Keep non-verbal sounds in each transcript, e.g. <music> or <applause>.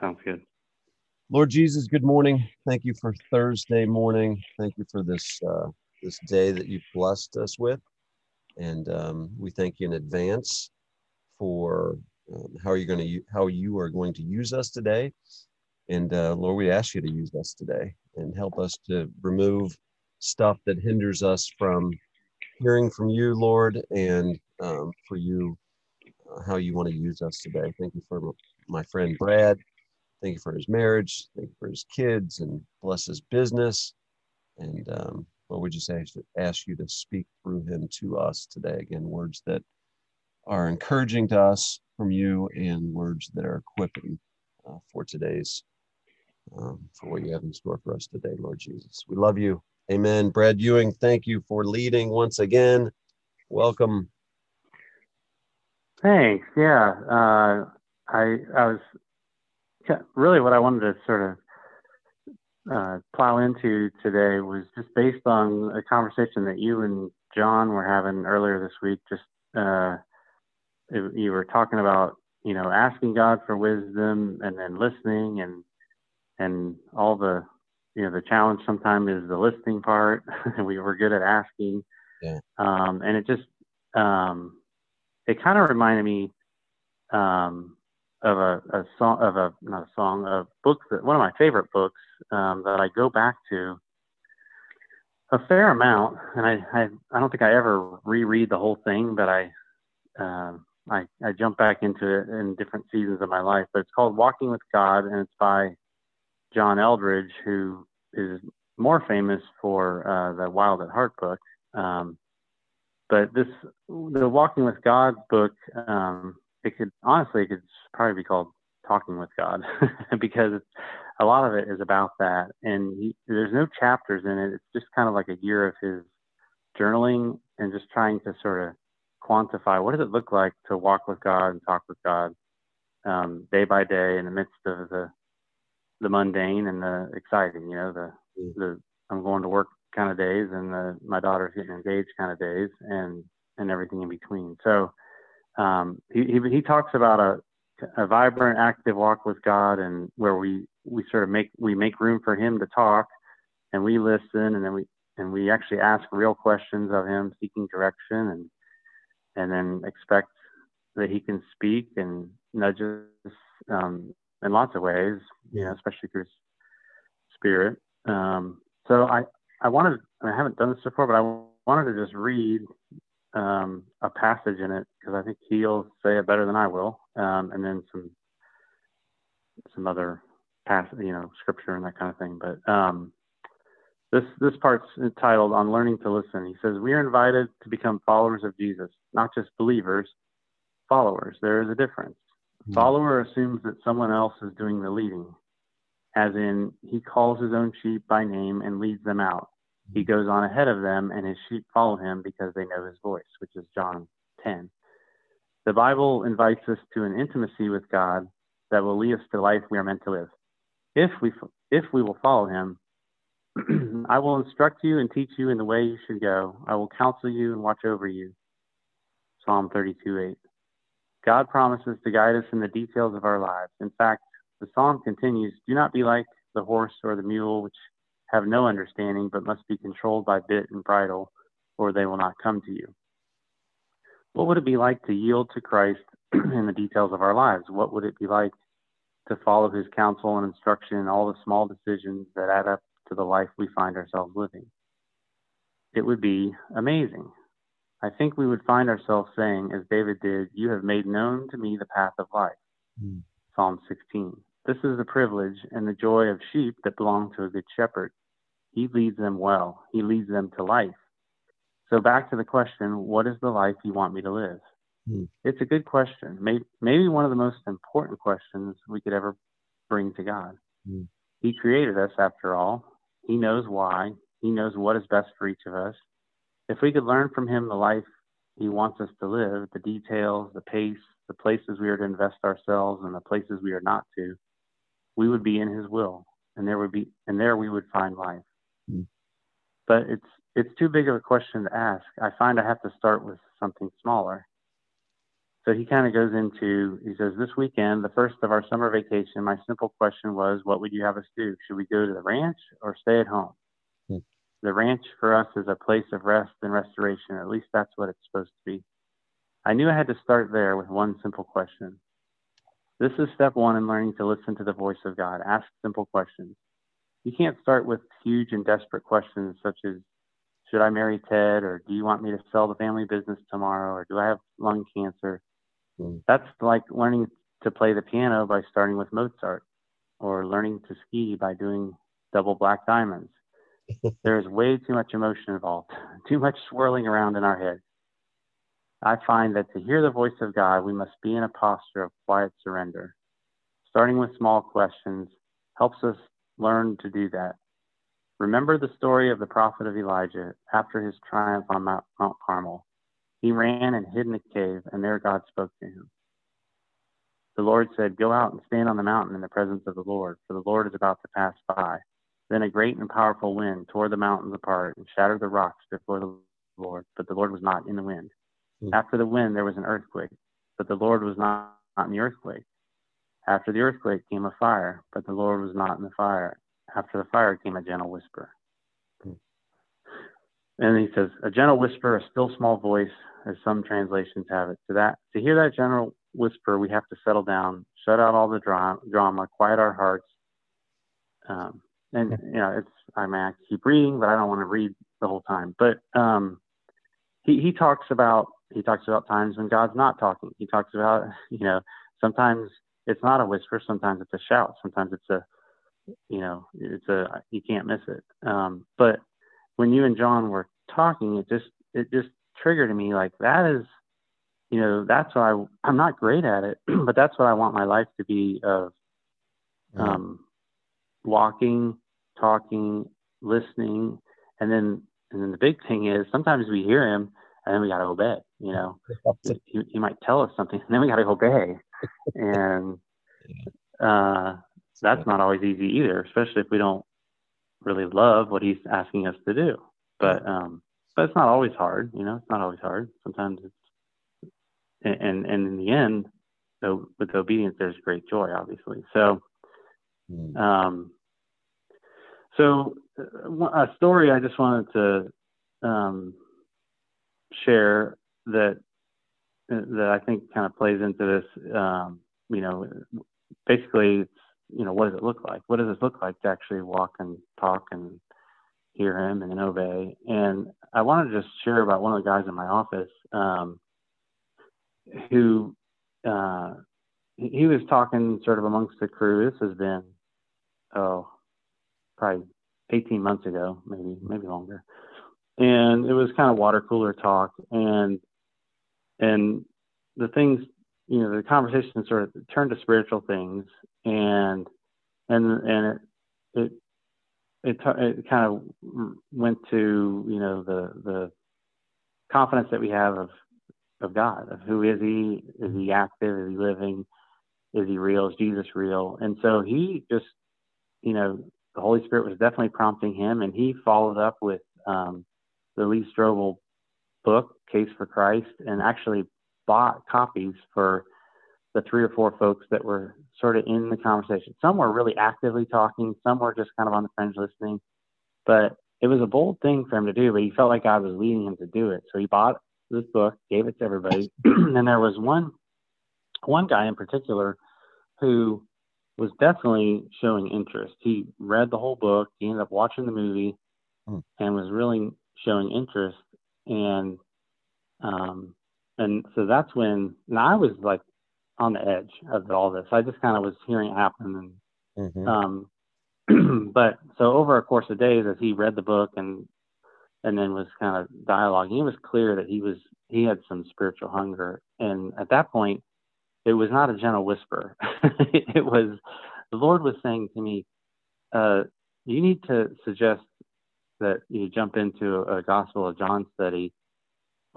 Sounds good. Lord Jesus, good morning. Thank you for Thursday morning. Thank you for this uh, this day that you've blessed us with, and um, we thank you in advance for um, how are you going to how you are going to use us today. And uh, Lord, we ask you to use us today and help us to remove stuff that hinders us from hearing from you, Lord, and um, for you uh, how you want to use us today. Thank you for my friend Brad. Thank you for his marriage. Thank you for his kids and bless his business. And um, Lord, we just ask, ask you to speak through him to us today. Again, words that are encouraging to us from you and words that are equipping uh, for today's, um, for what you have in store for us today, Lord Jesus. We love you. Amen. Brad Ewing, thank you for leading once again. Welcome. Thanks. Yeah. Uh, I, I was really what I wanted to sort of uh, plow into today was just based on a conversation that you and John were having earlier this week. Just uh, you were talking about you know asking God for wisdom and then listening and and all the you know the challenge sometimes is the listening part. <laughs> we were good at asking, yeah. um, and it just um, it kind of reminded me um, of a, a, song of a not a song of books that one of my favorite books um, that I go back to a fair amount, and I, I I don't think I ever reread the whole thing, but I uh, I I jump back into it in different seasons of my life. But it's called Walking with God, and it's by John Eldredge, who is more famous for uh, the Wild at Heart book. Um, but this the Walking with God book um, it could honestly it could probably be called talking with God <laughs> because a lot of it is about that. And he, there's no chapters in it. It's just kind of like a year of his journaling and just trying to sort of quantify what does it look like to walk with God and talk with God um, day by day in the midst of the the mundane and the exciting. You know, the mm. the I'm going to work kind of days and the, my daughter's getting engaged kind of days and and everything in between. So um, he, he, he talks about a a vibrant, active walk with God, and where we we sort of make we make room for Him to talk, and we listen, and then we and we actually ask real questions of Him, seeking direction, and and then expect that He can speak and nudge us um, in lots of ways, you know, especially through His Spirit. Um, so I I wanted I haven't done this before, but I wanted to just read um, a passage in it because I think he'll say it better than I will, um, and then some some other pass, you know, scripture and that kind of thing. But um, this this part's entitled "On Learning to Listen." He says we are invited to become followers of Jesus, not just believers, followers. There is a difference. Mm-hmm. Follower assumes that someone else is doing the leading, as in he calls his own sheep by name and leads them out. He goes on ahead of them, and his sheep follow him because they know his voice, which is John 10. The Bible invites us to an intimacy with God that will lead us to the life we are meant to live. If we, if we will follow him, <clears throat> I will instruct you and teach you in the way you should go. I will counsel you and watch over you. Psalm 32 8. God promises to guide us in the details of our lives. In fact, the psalm continues Do not be like the horse or the mule, which have no understanding, but must be controlled by bit and bridle, or they will not come to you. What would it be like to yield to Christ <clears throat> in the details of our lives? What would it be like to follow his counsel and instruction in all the small decisions that add up to the life we find ourselves living? It would be amazing. I think we would find ourselves saying, as David did, You have made known to me the path of life. Mm. Psalm 16. This is the privilege and the joy of sheep that belong to a good shepherd. He leads them well, he leads them to life. So, back to the question what is the life you want me to live? Hmm. It's a good question. Maybe, maybe one of the most important questions we could ever bring to God. Hmm. He created us, after all. He knows why. He knows what is best for each of us. If we could learn from Him the life He wants us to live, the details, the pace, the places we are to invest ourselves, and the places we are not to, we would be in his will and there would be and there we would find life. But it's it's too big of a question to ask i find i have to start with something smaller so he kind of goes into, he says, This weekend, the first of our summer vacation, my simple question was, What would you have us do? Should we go to the ranch or stay at home? Hmm. The ranch for us is a place of rest and restoration. At least that's what it's supposed to be. I knew I had to start there with one simple question. This is step one in learning to listen to the voice of God. Ask simple questions. You can't start with huge and desperate questions such as, Should I marry Ted? or Do you want me to sell the family business tomorrow? or Do I have lung cancer? Mm. That's like learning to play the piano by starting with Mozart or learning to ski by doing double black diamonds. <laughs> There's way too much emotion involved, <laughs> too much swirling around in our head. I find that to hear the voice of God, we must be in a posture of quiet surrender. Starting with small questions helps us learn to do that. Remember the story of the prophet of Elijah after his triumph on Mount, Mount Carmel. He ran and hid in a cave, and there God spoke to him. The Lord said, Go out and stand on the mountain in the presence of the Lord, for the Lord is about to pass by. Then a great and powerful wind tore the mountains apart and shattered the rocks before the Lord, but the Lord was not in the wind. Mm. After the wind, there was an earthquake, but the Lord was not, not in the earthquake. After the earthquake came a fire, but the Lord was not in the fire. After the fire came a gentle whisper. And he says, a gentle whisper, a still small voice, as some translations have it. To that, to hear that gentle whisper, we have to settle down, shut out all the dra- drama, quiet our hearts. Um, and you know, it's I mean, I keep reading, but I don't want to read the whole time. But um, he he talks about he talks about times when God's not talking. He talks about <laughs> you know sometimes it's not a whisper, sometimes it's a shout, sometimes it's a you know it's a you can't miss it. Um, but when you and John were talking, it just it just triggered me like that is, you know, that's what I I'm not great at it, <clears throat> but that's what I want my life to be of, um, walking, talking, listening, and then and then the big thing is sometimes we hear him and then we got to obey. You know, <laughs> he, he might tell us something <laughs> and then we got to obey, and uh, that's not always easy either, especially if we don't really love what he's asking us to do. But um, but it's not always hard. You know, it's not always hard. Sometimes it's and and in the end, so with obedience, there's great joy, obviously. So, hmm. um, so uh, a story I just wanted to um, share that that I think kind of plays into this. Um, you know, basically, you know, what does it look like? What does it look like to actually walk and talk and hear him and obey? And I wanted to just share about one of the guys in my office um, who uh, he was talking sort of amongst the crew. This has been oh probably 18 months ago, maybe maybe longer, and it was kind of water cooler talk and and the things you know the conversation sort of turned to spiritual things and and and it it it, it kind of went to you know the the confidence that we have of of God of who is he? Is he active? Is he living? Is he real? Is Jesus real? And so he just you know the Holy Spirit was definitely prompting him and he followed up with um, the Lee Strobel book Case for Christ and actually bought copies for the three or four folks that were sort of in the conversation. Some were really actively talking, some were just kind of on the fringe listening. But it was a bold thing for him to do, but he felt like God was leading him to do it. So he bought this book, gave it to everybody. <clears throat> and there was one one guy in particular who was definitely showing interest. He read the whole book, he ended up watching the movie hmm. and was really showing interest and um and so that's when now I was like on the edge of all this. I just kind of was hearing it happen, and mm-hmm. um, <clears throat> but so over a course of days, as he read the book and and then was kind of dialoguing, it was clear that he was he had some spiritual hunger, and at that point, it was not a gentle whisper. <laughs> it was the Lord was saying to me, uh, "You need to suggest that you jump into a Gospel of John study."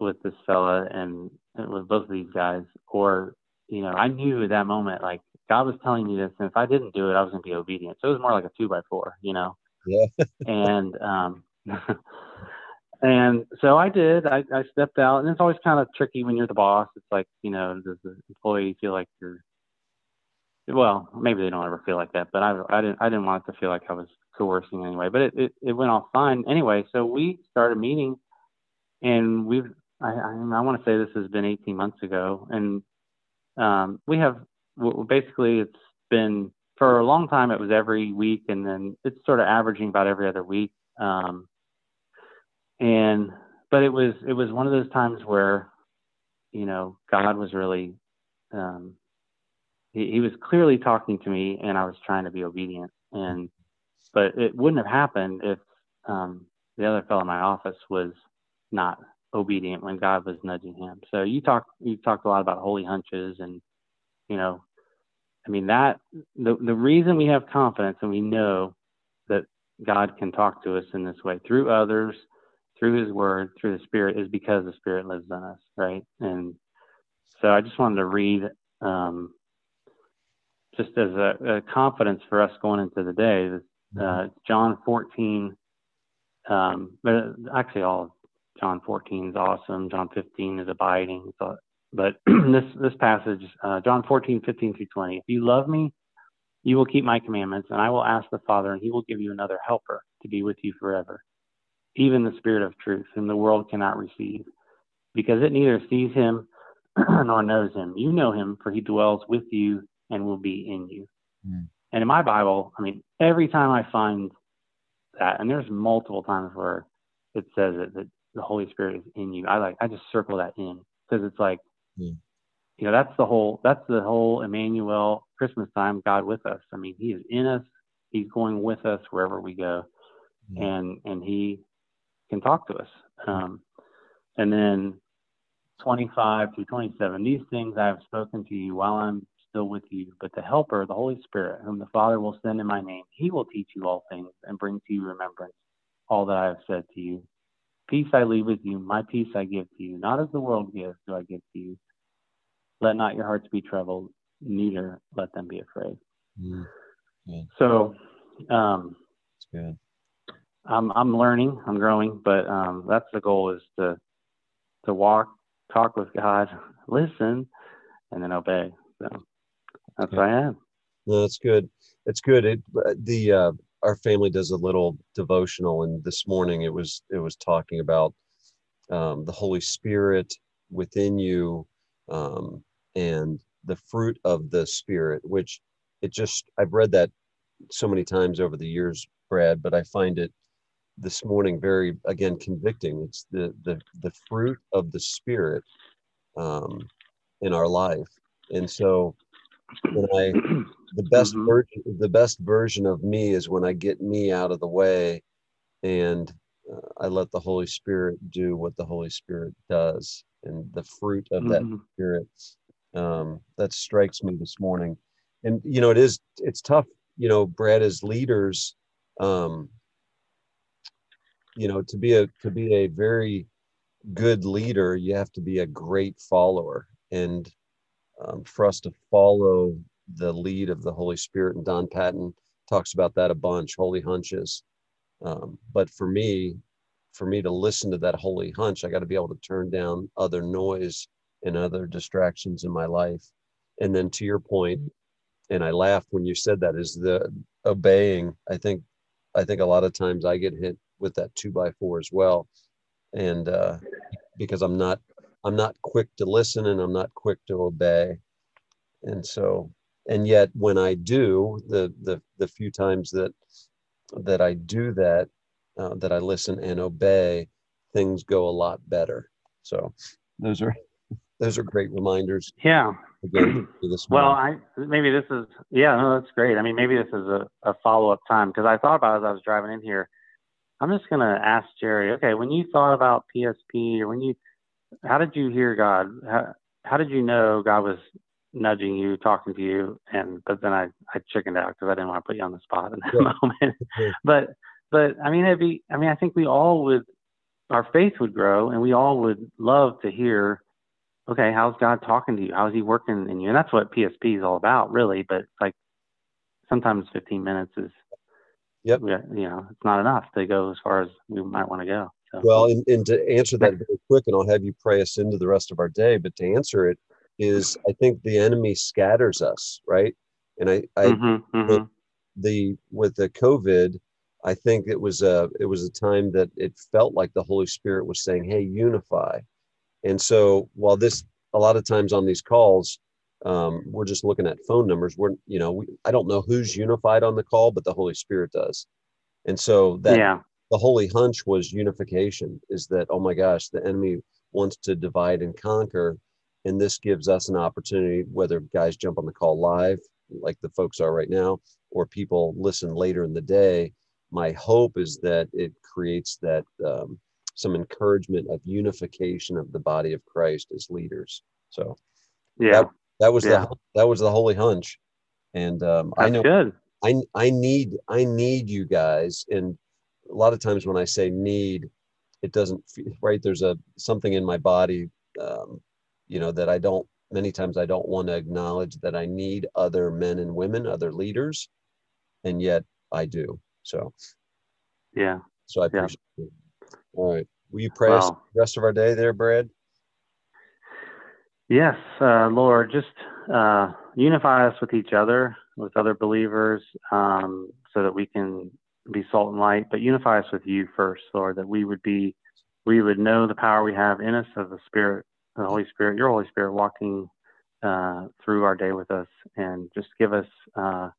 with this fella and, and with both of these guys, or you know, I knew at that moment, like God was telling me this, and if I didn't do it, I was going to be obedient. So it was more like a two by four, you know. Yeah. <laughs> and um, <laughs> And so I did. I, I stepped out, and it's always kind of tricky when you're the boss. It's like, you know, does the employee feel like you're well, maybe they don't ever feel like that, but I, I didn't, I didn't want it to feel like I was coercing anyway, but it, it, it went off fine anyway. So we started meeting and we've, I, I, I want to say this has been 18 months ago and, um, we have basically it's been for a long time, it was every week and then it's sort of averaging about every other week. Um, and, but it was, it was one of those times where, you know, God was really, um, he, he was clearly talking to me and I was trying to be obedient. And, but it wouldn't have happened if um, the other fellow in my office was not obedient when God was nudging him. So you talk, you talked a lot about holy hunches and, you know, I mean, that the, the reason we have confidence and we know that God can talk to us in this way through others, through his word, through the spirit is because the spirit lives in us. Right. And so I just wanted to read, um, just as a, a, confidence for us going into the day. Uh, mm-hmm. John 14, um, but actually all of John 14 is awesome. John 15 is abiding. So, but <clears throat> this this passage, uh, John 14, 15 through 20. If you love me, you will keep my commandments, and I will ask the Father, and He will give you another helper to be with you forever, even the Spirit of truth, whom the world cannot receive, because it neither sees Him <clears throat> nor knows Him. You know Him, for He dwells with you and will be in you. Mm. And in my Bible, I mean, every time I find that, and there's multiple times where it says it, that the Holy Spirit is in you. I like, I just circle that in because it's like, mm. you know, that's the whole, that's the whole Emmanuel Christmas time, God with us. I mean, He is in us. He's going with us wherever we go, mm. and and He can talk to us. Um, and then 25 through 27, these things I have spoken to you while I'm still with you, but the Helper, the Holy Spirit, whom the Father will send in my name, he will teach you all things and bring to you remembrance all that I have said to you. Peace I leave with you, my peace I give to you. Not as the world gives, do I give to you. Let not your hearts be troubled, neither let them be afraid. Mm, so, um, that's good. I'm I'm learning, I'm growing, but um, that's the goal is to to walk, talk with God, <laughs> listen, and then obey. So that's what I am. No, that's good. It's good. It the uh, our family does a little devotional, and this morning it was it was talking about um, the Holy Spirit within you um, and the fruit of the Spirit, which it just I've read that so many times over the years, Brad, but I find it this morning very again convicting. It's the the the fruit of the Spirit um, in our life, and so when I <clears throat> the best mm-hmm. version the best version of me is when I get me out of the way and uh, I let the Holy Spirit do what the Holy Spirit does and the fruit of mm-hmm. that spirit um, that strikes me this morning and you know it is it's tough you know Brad as leaders um, you know to be a to be a very good leader you have to be a great follower and um, for us to follow the lead of the Holy Spirit. And Don Patton talks about that a bunch, holy hunches. Um, but for me, for me to listen to that holy hunch, I got to be able to turn down other noise and other distractions in my life. And then to your point, and I laughed when you said that is the obeying. I think, I think a lot of times I get hit with that two by four as well. And uh, because I'm not I'm not quick to listen and I'm not quick to obey. And so, and yet when I do, the the the few times that that I do that, uh, that I listen and obey, things go a lot better. So those are those are great reminders. Yeah. Again, <clears throat> well, I maybe this is yeah, no, that's great. I mean, maybe this is a, a follow up time because I thought about as I was driving in here. I'm just gonna ask Jerry. Okay, when you thought about PSP or when you how did you hear God? How, how did you know God was nudging you, talking to you? And but then I I chickened out because I didn't want to put you on the spot in that yeah. <laughs> moment. but but I mean it'd be I mean I think we all would our faith would grow and we all would love to hear okay how's God talking to you how's he working in you and that's what PSP is all about really but it's like sometimes 15 minutes is yep you know it's not enough to go as far as we might want to go So. Well, and, and to answer that very quick, and I'll have you pray us into the rest of our day, but to answer it is I think the enemy scatters us, right? And I, I mm-hmm, mm-hmm. the with the COVID, I think it was a it was a time that it felt like the Holy Spirit was saying, "Hey, unify." And so while this a lot of times on these calls, um, we're just looking at phone numbers. We're you know we, I don't know who's unified on the call, but the Holy Spirit does. And so that yeah. The holy hunch was unification. Is that oh my gosh, the enemy wants to divide and conquer, and this gives us an opportunity. Whether guys jump on the call live, like the folks are right now, or people listen later in the day my hope is that it creates that um, some encouragement of unification of the body of Christ as leaders. So yeah, that, that was yeah. the that was the holy hunch, and um, I know good. I I need I need you guys, and a lot of times when I say need, it doesn't feel right. There's a something in my body, um, you know, that I don't. Many times I don't want to acknowledge that I need other men and women, other leaders, and yet I do. So, yeah. So I yeah. appreciate it. All right. Will you pray us the rest of our day there, Brad? Yes, uh, Lord, just uh, unify us with each other, with other believers, um, so that we can be salt and light. But unify us with you first, Lord, that we would be, we would know the power we have in us of the Spirit, the Holy Spirit, your Holy Spirit, walking uh, through our day with us, and just give us uh,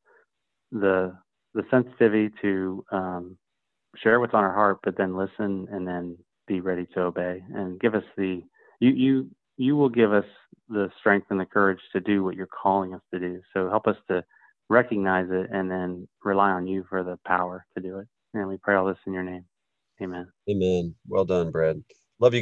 the the sensitivity to um, share what's on our heart, but then listen and then be ready to obey, and give us the you you you will give us the strength and the courage to do what you're calling us to do. So help us to recognize it and then rely on you for the power to do it. And we pray all this in your name. Amen. Amen. Well done, Brad. Love you. Guys.